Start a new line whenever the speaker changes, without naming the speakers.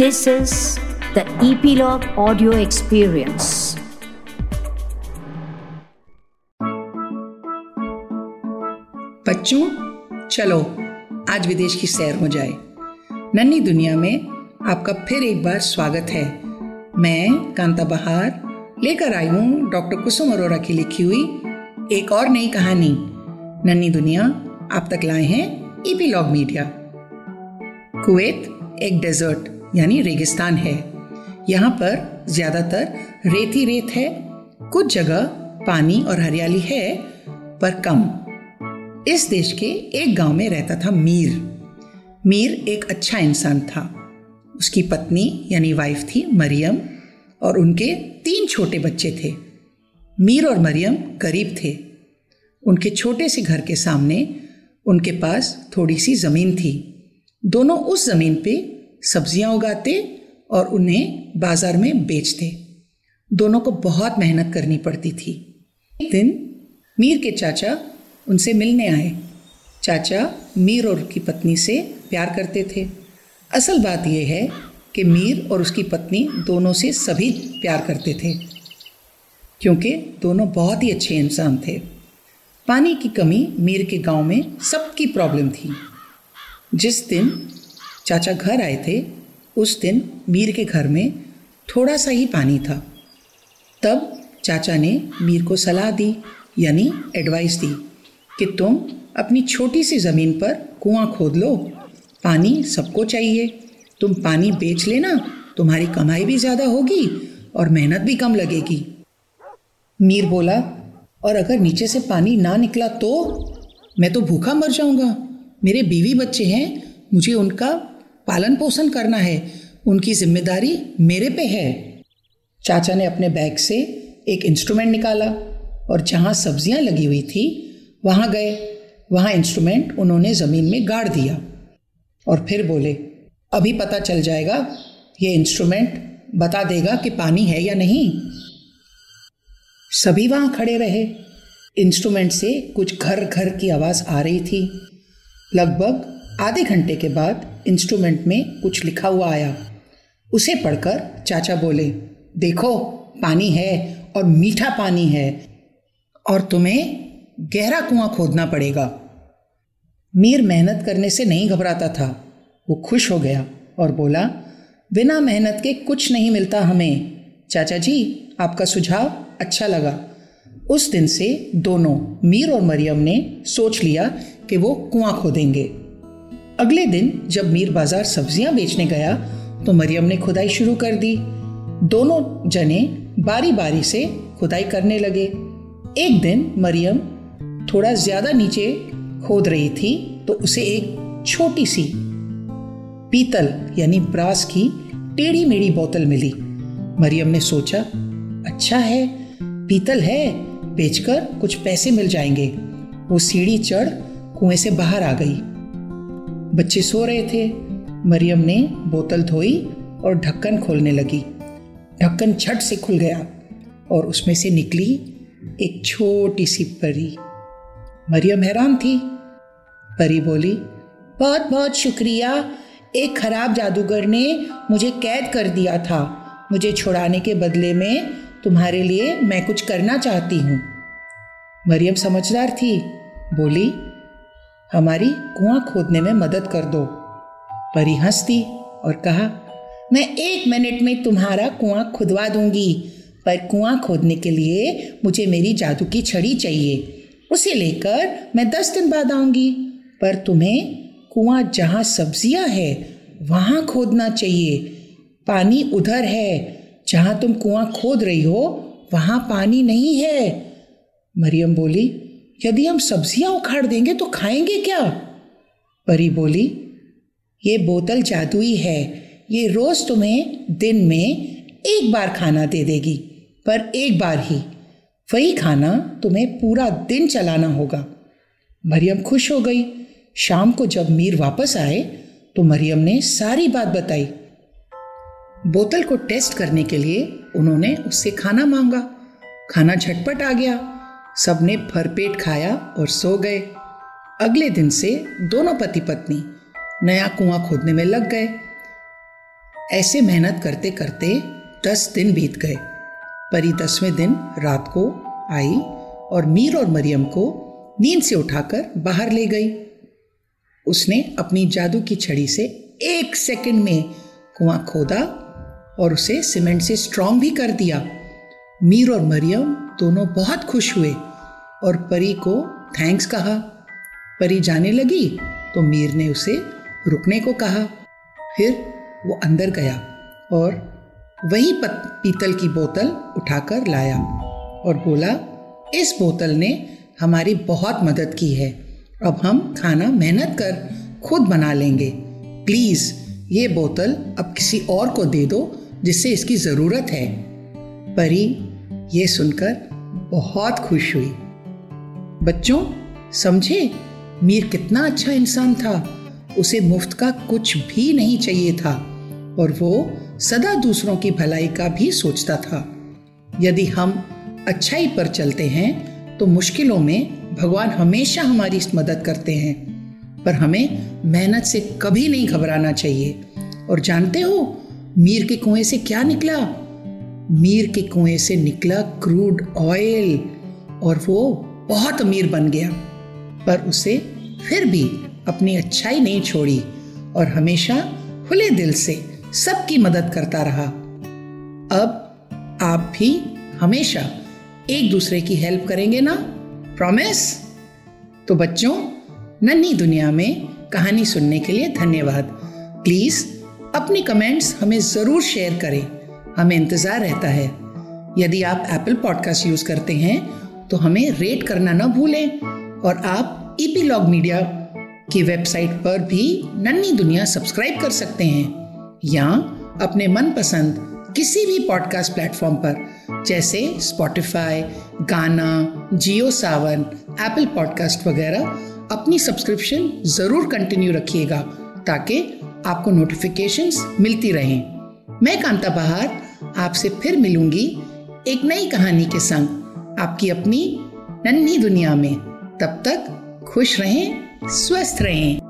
This is the Epilogue Audio Experience.
बच्चों, चलो, आज विदेश की सैर हो जाए। नन्ही दुनिया में आपका फिर एक बार स्वागत है। मैं कांता बहार, लेकर आई हूँ डॉक्टर कुसुम अरोरा की लिखी हुई एक और नई कहानी। नन्ही दुनिया, आप तक लाए हैं ईपीलॉग मीडिया कुवैत, एक डेजर्ट। यानी रेगिस्तान है। यहाँ पर ज़्यादातर रेत रेत है। कुछ जगह पानी और हरियाली है, पर कम। इस देश के एक गाँव में रहता था मीर। मीर एक अच्छा इंसान था। उसकी पत्नी यानी वाइफ थी मरियम और उनके तीन छोटे बच्चे थे। मीर और मरियम गरीब थे। उनके छोटे से घर के सामने उनके पास थोड़ी सी ज़मीन थी। दोनों उस ज़मीन पे सब्ज़ियाँ उगाते और उन्हें बाज़ार में बेचते। दोनों को बहुत मेहनत करनी पड़ती थी। एक दिन मीर के चाचा उनसे मिलने आए। चाचा मीर और उसकी पत्नी से प्यार करते थे। असल बात यह है कि मीर और उसकी पत्नी दोनों से सभी प्यार करते थे, क्योंकि दोनों बहुत ही अच्छे इंसान थे। पानी की कमी मीर के गाँव में सबकी प्रॉब्लम थी। जिस दिन चाचा घर आए थे, उस दिन मीर के घर में थोड़ा सा ही पानी था। तब चाचा ने मीर को सलाह दी, यानी एडवाइस दी कि तुम अपनी छोटी सी ज़मीन पर कुआँ खोद लो, पानी सबको चाहिए। तुम पानी बेच लेना, तुम्हारी कमाई भी ज़्यादा होगी और मेहनत भी कम लगेगी। मीर बोला, और अगर नीचे से पानी ना निकला तो? मैं तो भूखा मर जाऊँगा। मेरे बीवी बच्चे हैं, मुझे उनका पालन पोषण करना है। उनकी ज़िम्मेदारी मेरे पे है। चाचा ने अपने बैग से एक इंस्ट्रूमेंट निकाला और जहाँ सब्ज़ियाँ लगी हुई थी, वहाँ गए। वहाँ इंस्ट्रूमेंट उन्होंने ज़मीन में गाड़ दिया और फिर बोले, अभी पता चल जाएगा, ये इंस्ट्रूमेंट बता देगा कि पानी है या नहीं। सभी वहाँ खड़े रहे। इंस्ट्रूमेंट से कुछ घर घर की आवाज़ आ रही थी। लगभग आधे घंटे के बाद इंस्ट्रूमेंट में कुछ लिखा हुआ आया। उसे पढ़कर चाचा बोले, देखो, पानी है और मीठा पानी है और तुम्हें गहरा कुआँ खोदना पड़ेगा। मीर मेहनत करने से नहीं घबराता था। वो खुश हो गया और बोला, बिना मेहनत के कुछ नहीं मिलता हमें। चाचा जी, आपका सुझाव अच्छा लगा। उस दिन से दोनों, मीर और मरियम ने सोच लिया कि वो कुआँ खोदेंगे। अगले दिन जब मीर बाज़ार सब्ज़ियाँ बेचने गया तो मरियम ने खुदाई शुरू कर दी। दोनों जने बारी बारी से खुदाई करने लगे। एक दिन मरियम थोड़ा ज़्यादा नीचे खोद रही थी तो उसे एक छोटी सी पीतल यानी ब्रास की टेढ़ी मेढ़ी बोतल मिली। मरियम ने सोचा अच्छा है, पीतल है, बेचकर कुछ पैसे मिल जाएँगे। वो सीढ़ी चढ़ कुएँ से बाहर आ गई। बच्चे सो रहे थे। मरियम ने बोतल धोई और ढक्कन खोलने लगी। ढक्कन झट से खुल गया और उसमें से निकली एक छोटी सी परी। मरियम हैरान थी। परी बोली, बहुत बहुत शुक्रिया। एक खराब जादूगर ने मुझे कैद कर दिया था। मुझे छुड़ाने के बदले में तुम्हारे लिए मैं कुछ करना चाहती हूँ। मरियम समझदार थी। बोली हमारी कुआँ खोदने में मदद कर दो। परी हंस दी और कहा, मैं एक मिनट में तुम्हारा कुआँ खुदवा दूँगी, पर कुआँ खोदने के लिए मुझे मेरी जादू की छड़ी चाहिए। उसे लेकर मैं दस दिन बाद आऊँगी, पर तुम्हें कुआँ जहाँ सब्ज़ियाँ है, वहाँ खोदना चाहिए। पानी उधर है, जहाँ तुम कुआँ खोद रही हो, वहाँ पानी नहीं है। मरियम बोली यदि हम सब्ज़ियाँ उखाड़ देंगे तो खाएँगे क्या? परी बोली, ये बोतल जादुई है। ये रोज तुम्हें दिन में एक बार खाना दे देगी, पर एक बार ही। वही खाना तुम्हें पूरा दिन चलाना होगा। मरियम खुश हो गई। शाम को जब मीर वापस आए तो मरियम ने सारी बात बताई। बोतल को टेस्ट करने के लिए उन्होंने उससे खाना मांगा। खाना झटपट आ गया। सबने भरपेट खाया और सो गए। अगले दिन से दोनों पति पत्नी नया कुआँ खोदने में लग गए। ऐसे मेहनत करते करते दस दिन बीत गए। परी दसवें दिन रात को आई और मीर और मरियम को नींद से उठाकर बाहर ले गई। उसने अपनी जादू की छड़ी से एक सेकंड में कुआँ खोदा और उसे सीमेंट से स्ट्रांग भी कर दिया। मीर और मरियम दोनों बहुत खुश हुए और परी को थैंक्स कहा। परी जाने लगी तो मीर ने उसे रुकने को कहा। फिर वो अंदर गया और वही पीतल की बोतल उठाकर लाया और बोला, इस बोतल ने हमारी बहुत मदद की है। अब हम खाना मेहनत कर खुद बना लेंगे। प्लीज़, ये बोतल अब किसी और को दे दो जिससे इसकी ज़रूरत है। परी ये सुनकर बहुत खुश हुई। बच्चों, समझे? मीर कितना अच्छा इंसान था। उसे मुफ़्त का कुछ भी नहीं चाहिए था और वो सदा दूसरों की भलाई का भी सोचता था। यदि हम अच्छाई पर चलते हैं तो मुश्किलों में भगवान हमेशा हमारी मदद करते हैं। पर हमें मेहनत से कभी नहीं घबराना चाहिए। और जानते हो, मीर के कुएँ से क्या निकला? मीर के कुएँ से निकला क्रूड ऑयल और वो बहुत अमीर बन गया। पर उसे फिर भी अपनी अच्छाई नहीं छोड़ी और हमेशा खुले दिल से सबकी मदद करता रहा। अब आप भी हमेशा एक दूसरे की हेल्प करेंगे ना? प्रॉमिस तो बच्चों, नन्ही दुनिया में कहानी सुनने के लिए धन्यवाद। प्लीज़ अपने कमेंट्स हमें ज़रूर शेयर करें। हमें इंतज़ार रहता है। यदि आप एप्पल पॉडकास्ट यूज़ करते हैं तो हमें रेट करना ना भूलें और आप ईपी लॉग मीडिया की वेबसाइट पर भी नन्ही दुनिया सब्सक्राइब कर सकते हैं या अपने मनपसंद किसी भी पॉडकास्ट प्लेटफॉर्म पर, जैसे स्पॉटिफाई गाना जियो सावन एप्पल पॉडकास्ट वगैरह, अपनी सब्सक्रिप्शन ज़रूर कंटिन्यू रखिएगा ताकि आपको नोटिफिकेशंस मिलती रहें। मैं कांता बहार आपसे फिर मिलूँगी एक नई कहानी के संग। आपकी अपनी नन्ही दुनिया में। तब तक खुश रहें, स्वस्थ रहें।